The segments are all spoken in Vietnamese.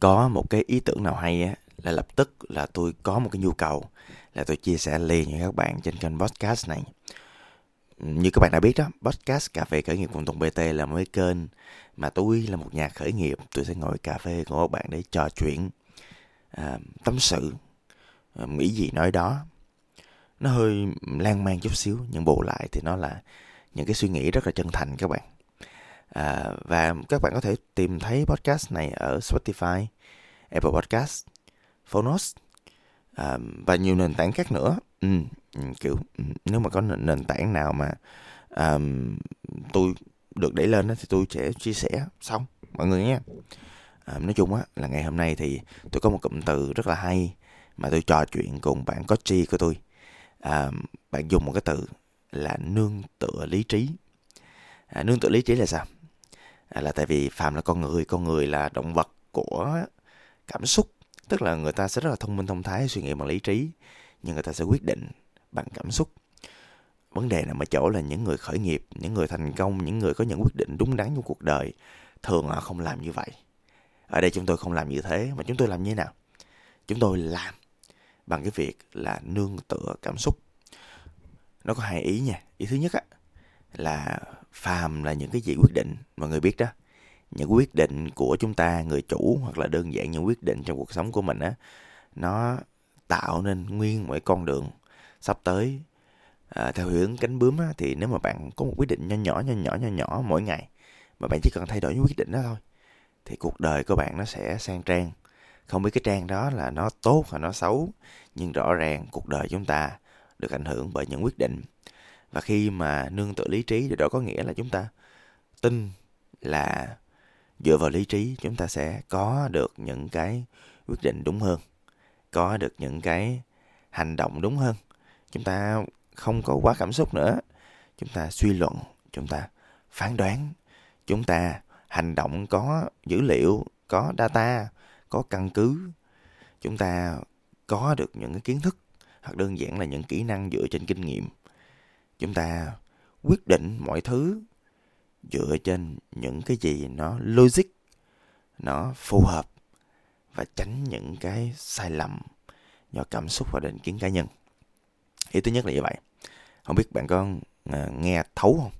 có một cái ý tưởng nào hay á là lập tức là tôi có một cái nhu cầu là tôi chia sẻ liền với các bạn trên kênh podcast này. Như các bạn đã biết đó podcast cà phê khởi nghiệp cùng Tùng BT là một cái kênh mà tôi là một nhà khởi nghiệp. Tôi sẽ ngồi cà phê cùng các bạn để trò chuyện à, tâm sự à, nghĩ gì nói đó. Nó hơi lan man chút xíu nhưng bù lại thì nó là những cái suy nghĩ rất là chân thành các bạn à, và các bạn có thể tìm thấy podcast này ở Spotify, Apple Podcast, Phonos à, và nhiều nền tảng khác nữa. Ừ, kiểu nếu mà có nền, nền tảng nào mà à, tôi được đẩy lên đó, thì tôi sẽ chia sẻ xong mọi người nhé. À, um, nói chung á là ngày hôm nay thì tôi có một cụm từ rất là hay mà tôi trò chuyện cùng bạn có chi của tôi. À, bạn dùng một cái từ là nương tựa lý trí. À, nương tựa lý trí là sao? À, là tại vì phàm là con người con người là động vật của cảm xúc. Tức là người ta sẽ rất là thông minh thông thái suy nghĩ bằng lý trí nhưng người ta sẽ quyết định bằng cảm xúc. Vấn đề nằm ở chỗ là những người khởi nghiệp những người thành công những người có những quyết định đúng đắn trong cuộc đời thường họ không làm như vậy. Ở đây chúng tôi không làm như thế mà chúng tôi làm như thế nào? Chúng tôi làm bằng cái việc là nương tựa cảm xúc. Nó có hai ý nha. Ý thứ nhất á là phàm là những cái gì quyết định mọi người biết đó. Những quyết định của chúng ta người chủ hoặc là đơn giản những quyết định trong cuộc sống của mình á nó tạo nên nguyên mọi con đường sắp tới. À, theo hướng cánh bướm á, thì nếu mà bạn có một quyết định nho nhỏ nho nhỏ nho nhỏ mỗi ngày mà bạn chỉ cần thay đổi những quyết định đó thôi thì cuộc đời của bạn nó sẽ sang trang. Không biết cái trang đó là nó tốt hay nó xấu nhưng rõ ràng cuộc đời chúng ta được ảnh hưởng bởi những quyết định và khi mà nương tựa lý trí thì đó có nghĩa là chúng ta tin là dựa vào lý trí chúng ta sẽ có được những cái quyết định đúng hơn, có được những cái hành động đúng hơn. Chúng ta không có quá cảm xúc nữa. Chúng ta suy luận, chúng ta phán đoán, chúng ta hành động có dữ liệu, có data, có căn cứ. Chúng ta có được những cái kiến thức hoặc đơn giản là những kỹ năng dựa trên kinh nghiệm chúng ta quyết định mọi thứ dựa trên những cái gì nó logic, nó phù hợp và tránh những cái sai lầm do cảm xúc và định kiến cá nhân. Ý thứ nhất là như vậy. Không biết bạn có à, nghe thấu không?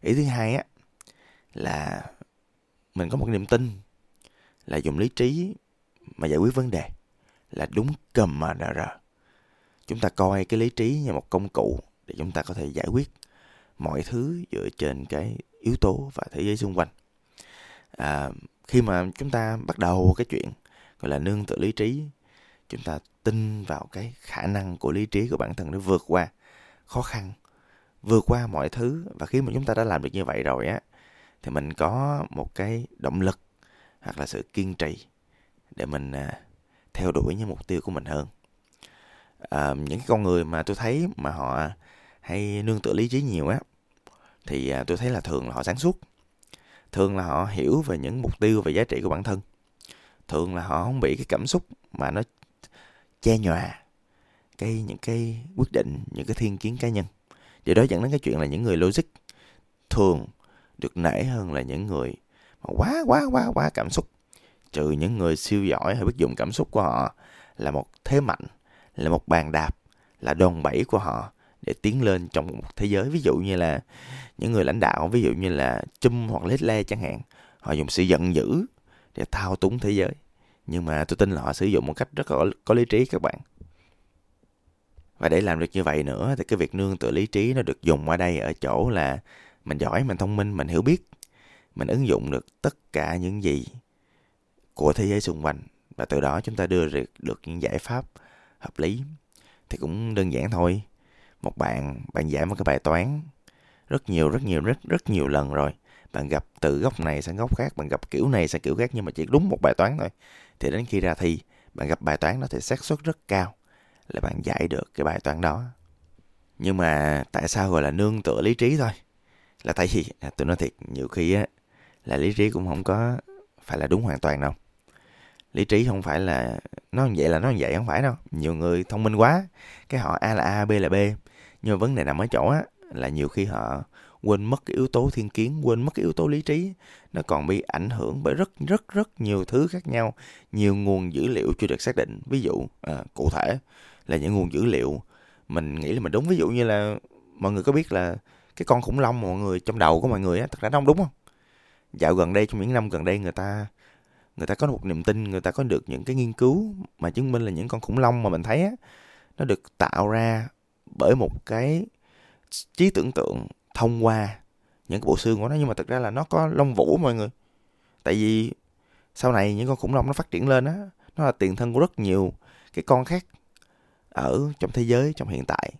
Ý thứ hai á, là mình có một niềm tin là dùng lý trí mà giải quyết vấn đề là đúng cầm mà đờ rờ. Chúng ta coi cái lý trí như một công cụ để chúng ta có thể giải quyết mọi thứ dựa trên cái yếu tố và thế giới xung quanh. À, khi mà chúng ta bắt đầu cái chuyện gọi là nương tựa lý trí chúng ta tin vào cái khả năng của lý trí của bản thân để vượt qua khó khăn vượt qua mọi thứ. Và khi mà chúng ta đã làm được như vậy rồi á thì mình có một cái động lực hoặc là sự kiên trì để mình à, theo đuổi những mục tiêu của mình hơn. À, những cái con người mà tôi thấy mà họ hay nương tựa lý trí nhiều á, thì à, tôi thấy là thường là họ sáng suốt. Thường là họ hiểu về những mục tiêu và giá trị của bản thân. Thường là họ không bị cái cảm xúc mà nó che nhòa cái những cái quyết định, những cái thiên kiến cá nhân. Điều đó dẫn đến cái chuyện là những người logic thường được nể hơn là những người mà quá quá quá quá cảm xúc. Trừ những người siêu giỏi hay biết dùng cảm xúc của họ là một thế mạnh, là một bàn đạp, là đòn bẩy của họ để tiến lên trong một thế giới. Ví dụ như là những người lãnh đạo ví dụ như là chum hoặc Hitler chẳng hạn họ dùng sự giận dữ để thao túng thế giới. Nhưng mà tôi tin là họ sử dụng một cách rất là có lý trí các bạn. Và để làm được như vậy nữa thì cái việc nương tựa lý trí nó được dùng ở đây ở chỗ là mình giỏi mình thông minh mình hiểu biết. Mình ứng dụng được tất cả những gì của thế giới xung quanh. Và từ đó chúng ta đưa được, được những giải pháp hợp lý. Thì cũng đơn giản thôi một bạn bạn giải một cái bài toán. Rất nhiều rất nhiều rất rất nhiều lần rồi. Bạn gặp từ góc này sang góc khác bạn gặp kiểu này sang kiểu khác nhưng mà chỉ đúng một bài toán thôi. Thì đến khi ra thi bạn gặp bài toán đó thì xác suất rất cao là bạn giải được cái bài toán đó. Nhưng mà tại sao gọi là nương tựa lý trí thôi? Là tại vì à, tôi nói thiệt nhiều khi á là lý trí cũng không có phải là đúng hoàn toàn đâu. Lý trí không phải là nó vậy là nó vậy không phải đâu. Nhiều người thông minh quá cái họ a là a b là b nhưng mà vấn đề nằm ở chỗ á là nhiều khi họ quên mất cái yếu tố thiên kiến quên mất cái yếu tố lý trí. Nó còn bị ảnh hưởng bởi rất rất rất nhiều thứ khác nhau nhiều nguồn dữ liệu chưa được xác định. Ví dụ à, cụ thể là những nguồn dữ liệu mình nghĩ là mình đúng. Ví dụ như là mọi người có biết là cái con khủng long mọi người trong đầu của mọi người á thật ra nó không đúng không? Dạo gần đây trong những năm gần đây người ta người ta có một niềm tin người ta có được những cái nghiên cứu mà chứng minh là những con khủng long mà mình thấy á nó được tạo ra bởi một cái trí tưởng tượng thông qua những cái bộ xương của nó. Nhưng mà thực ra là nó có lông vũ, mọi người. Tại vì sau này những con khủng long nó phát triển lên á, nó là tiền thân của rất nhiều cái con khác ở trong thế giới trong hiện tại.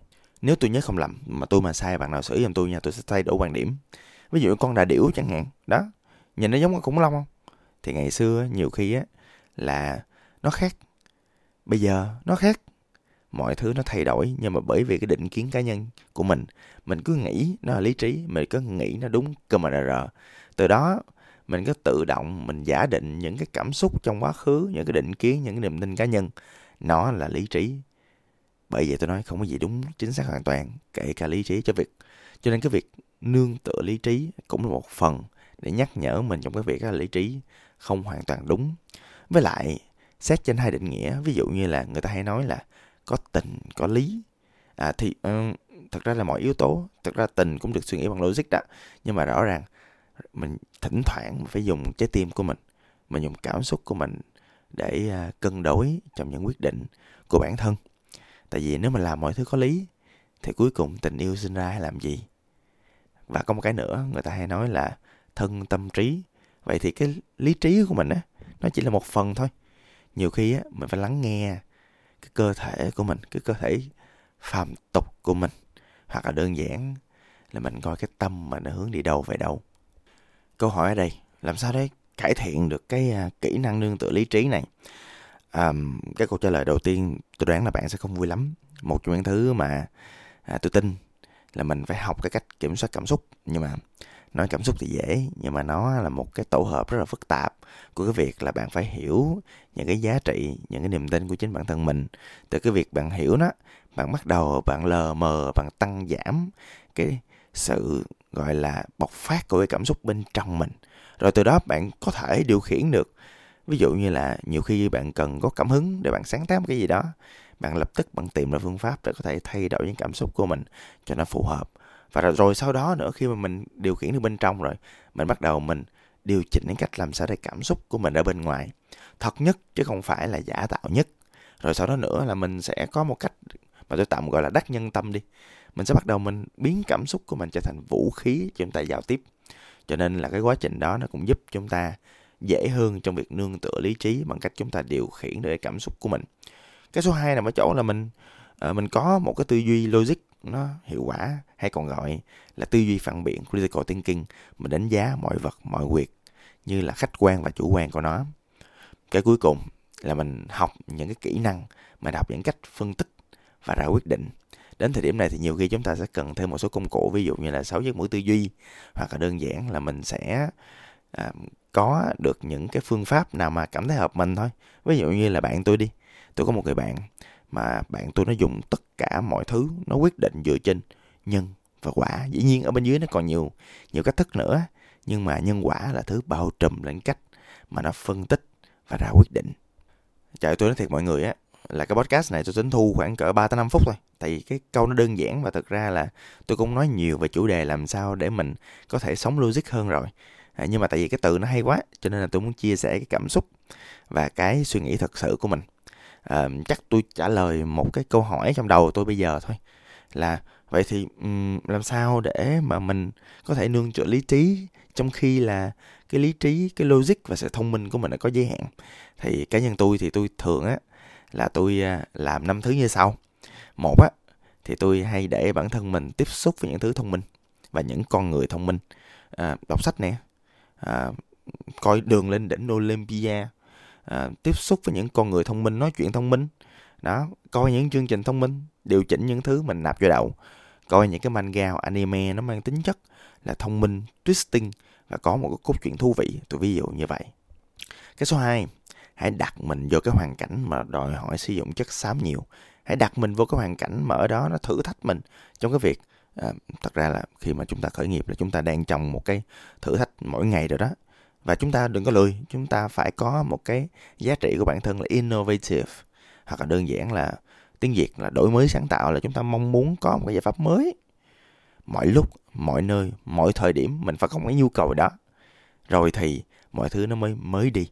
Nếu tôi nhớ không lầm, mà tôi mà sai, bạn nào sửa giùm tôi nha, tôi sẽ thay đổi quan điểm. Ví dụ con đà điểu chẳng hạn. Đó, nhìn nó giống con khủng long không? Thì ngày xưa nhiều khi á, là nó khác. Bây giờ nó khác mọi thứ nó thay đổi, nhưng mà bởi vì cái định kiến cá nhân của mình mình cứ nghĩ nó là lý trí, mình cứ nghĩ nó đúng cơ mà rờ từ đó, mình cứ tự động mình giả định những cái cảm xúc trong quá khứ, những cái định kiến, những cái niềm tin cá nhân, nó là lý trí. Bởi vậy tôi nói không có gì đúng, chính xác hoàn toàn, kể cả lý trí cho việc, cho nên cái việc nương tựa lý trí cũng là một phần để nhắc nhở mình trong cái việc là lý trí không hoàn toàn đúng. Với lại, xét trên hai định nghĩa, ví dụ như là người ta hay nói là có tình có lý. À, thì uh, thật ra là mọi yếu tố thật ra tình cũng được suy nghĩ bằng logic đó. Nhưng mà rõ ràng mình thỉnh thoảng phải dùng trái tim của mình mình dùng cảm xúc của mình để uh, cân đối trong những quyết định của bản thân. Tại vì nếu mà làm mọi thứ có lý thì cuối cùng tình yêu sinh ra hay làm gì? Và có một cái nữa người ta hay nói là thân tâm trí. Vậy thì cái lý trí của mình á nó chỉ là một phần thôi. Nhiều khi á mình phải lắng nghe cái cơ thể của mình cái cơ thể phàm tục của mình. Hoặc là đơn giản là mình coi cái tâm mà nó hướng đi đâu về đâu. Câu hỏi ở đây làm sao để cải thiện được cái uh, kỹ năng nương tựa lý trí này? Um, cái câu trả lời đầu tiên tôi đoán là bạn sẽ không vui lắm. Một trong những thứ mà à, tôi tin là mình phải học cái cách kiểm soát cảm xúc. Nhưng mà nói cảm xúc thì dễ, nhưng mà nó là một cái tổ hợp rất là phức tạp của cái việc là bạn phải hiểu những cái giá trị, những cái niềm tin của chính bản thân mình. Từ cái việc bạn hiểu nó, bạn bắt đầu, bạn lờ mờ, bạn tăng giảm cái sự, gọi là, bộc phát của cái cảm xúc bên trong mình. Rồi từ đó bạn có thể điều khiển được. Ví dụ như là nhiều khi bạn cần có cảm hứng để bạn sáng tác một cái gì đó, bạn lập tức bạn tìm ra phương pháp để có thể thay đổi những cảm xúc của mình cho nó phù hợp và rồi sau đó nữa, khi mà mình điều khiển được bên trong rồi, mình bắt đầu mình điều chỉnh cái cách làm sao để cảm xúc của mình ở bên ngoài. Thật nhất chứ không phải là giả tạo nhất. Rồi sau đó nữa là mình sẽ có một cách mà tôi tạm gọi là đắc nhân tâm đi. Mình sẽ bắt đầu mình biến cảm xúc của mình trở thành vũ khí cho chúng ta giao tiếp. Cho nên là cái quá trình đó nó cũng giúp chúng ta dễ hơn trong việc nương tựa lý trí bằng cách chúng ta điều khiển được cảm xúc của mình. Cái số 2 nằm ở chỗ là mình ờ, mình có một cái tư duy logic nó hiệu quả hay còn gọi là tư duy phản biện critical thinking mình đánh giá mọi vật mọi việc như là khách quan và chủ quan của nó. Cái cuối cùng là mình học những cái kỹ năng mà đọc những cách phân tích và ra quyết định. Đến thời điểm này thì nhiều khi chúng ta sẽ cần thêm một số công cụ ví dụ như là sáu giấc mũi tư duy hoặc là đơn giản là mình sẽ à, có được những cái phương pháp nào mà cảm thấy hợp mình thôi. Ví dụ như là bạn tôi đi tôi có một người bạn mà bạn tôi nó dùng tất cả mọi thứ nó quyết định dựa trên nhân và quả. Dĩ nhiên ở bên dưới nó còn nhiều nhiều cách thức nữa nhưng mà nhân quả là thứ bao trùm lên cách mà nó phân tích và ra quyết định. Trời tôi nói thiệt mọi người á là cái podcast này tôi tính thu khoảng cỡ 3 tới 5 phút thôi. Tại vì cái câu nó đơn giản và thực ra là tôi cũng nói nhiều về chủ đề làm sao để mình có thể sống logic hơn rồi. À, nhưng mà tại vì cái từ nó hay quá cho nên là tôi muốn chia sẻ cái cảm xúc và cái suy nghĩ thật sự của mình à, chắc tôi trả lời một cái câu hỏi trong đầu tôi bây giờ thôi. Là vậy thì um, làm sao để mà mình có thể nương tựa lý trí trong khi là cái lý trí cái logic và sự thông minh của mình đã có giới hạn? Thì cá nhân tôi thì tôi thường á là tôi à, làm năm thứ như sau. Một á thì tôi hay để bản thân mình tiếp xúc với những thứ thông minh và những con người thông minh. À, đọc sách nè. À, coi đường lên đỉnh Olympia à, tiếp xúc với những con người thông minh nói chuyện thông minh. Đó coi những chương trình thông minh điều chỉnh những thứ mình nạp vô đầu. Coi những cái manga anime nó mang tính chất là thông minh twisting và có một cái cốt truyện thú vị. Tôi ví dụ như vậy. Cái số 2 hãy đặt mình vô cái hoàn cảnh mà đòi hỏi sử dụng chất xám nhiều. Hãy đặt mình vô cái hoàn cảnh mà ở đó nó thử thách mình trong cái việc à, thật ra là khi mà chúng ta khởi nghiệp là chúng ta đang trong một cái thử thách mỗi ngày rồi đó và chúng ta đừng có lười, chúng ta phải có một cái giá trị của bản thân là innovative. Hoặc là đơn giản là tiếng việt là đổi mới sáng tạo, là chúng ta mong muốn có một cái giải pháp mới. Mọi lúc, mọi nơi, mọi thời điểm, mình phải có một cái nhu cầu đó. Rồi thì mọi thứ nó mới mới đi.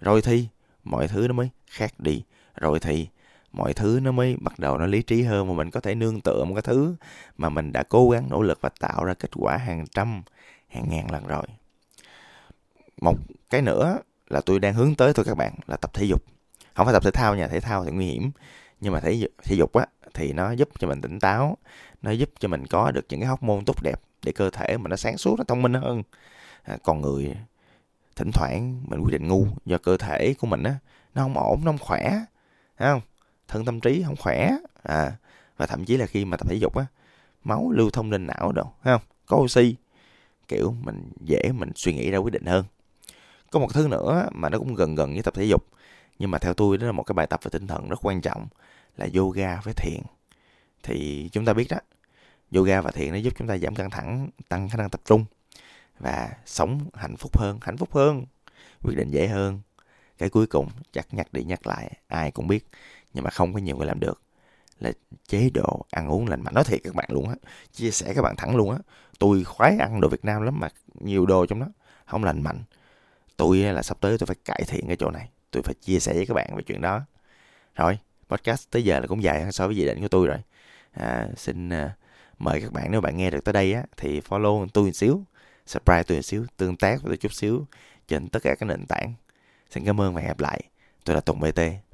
Rồi thì mọi thứ nó mới khác đi. Rồi thì mọi thứ nó mới bắt đầu nó lý trí hơn mà mình có thể nương tựa một cái thứ mà mình đã cố gắng nỗ lực và tạo ra kết quả hàng trăm, hàng ngàn lần rồi một cái nữa là tôi đang hướng tới thôi các bạn là tập thể dục. Không phải tập thể thao nha thể thao thì nguy hiểm. Nhưng mà thể thể dục á thì nó giúp cho mình tỉnh táo nó giúp cho mình có được những cái hormone tốt đẹp để cơ thể mình nó sáng suốt nó thông minh hơn. À, còn người thỉnh thoảng mình quyết định ngu do cơ thể của mình á nó không ổn nó không khỏe thấy không? Thân tâm trí không khỏe à và thậm chí là khi mà tập thể dục á máu lưu thông lên não đâu thấy không? Có oxy kiểu mình dễ mình suy nghĩ ra quyết định hơn có một thứ nữa mà nó cũng gần gần với tập thể dục. Nhưng mà theo tôi, đó là một cái bài tập về tinh thần rất quan trọng, là yoga với thiền. Thì chúng ta biết đó, yoga và thiền nó giúp chúng ta giảm căng thẳng, tăng khả năng tập trung và sống hạnh phúc hơn, hạnh phúc hơn, quyết định dễ hơn. Cái cuối cùng, chắc nhắc đi nhắc lại, ai cũng biết, nhưng mà không có nhiều người làm được, là chế độ ăn uống lành mạnh. Nói thiệt các bạn luôn á, chia sẻ các bạn thẳng luôn á, tôi khoái ăn đồ Việt Nam lắm mà nhiều đồ trong đó không lành mạnh tôi là sắp tới tôi phải cải thiện cái chỗ này. Tôi phải chia sẻ với các bạn về chuyện đó. Rồi podcast tới giờ là cũng dài hơn so với dự định của tôi rồi. À, xin à, mời các bạn nếu bạn nghe được tới đây á thì follow tôi một xíu subscribe tôi một xíu tương tác với tôi chút xíu trên tất cả các nền tảng. Xin cảm ơn và hẹn gặp lại. Tôi là tùng bt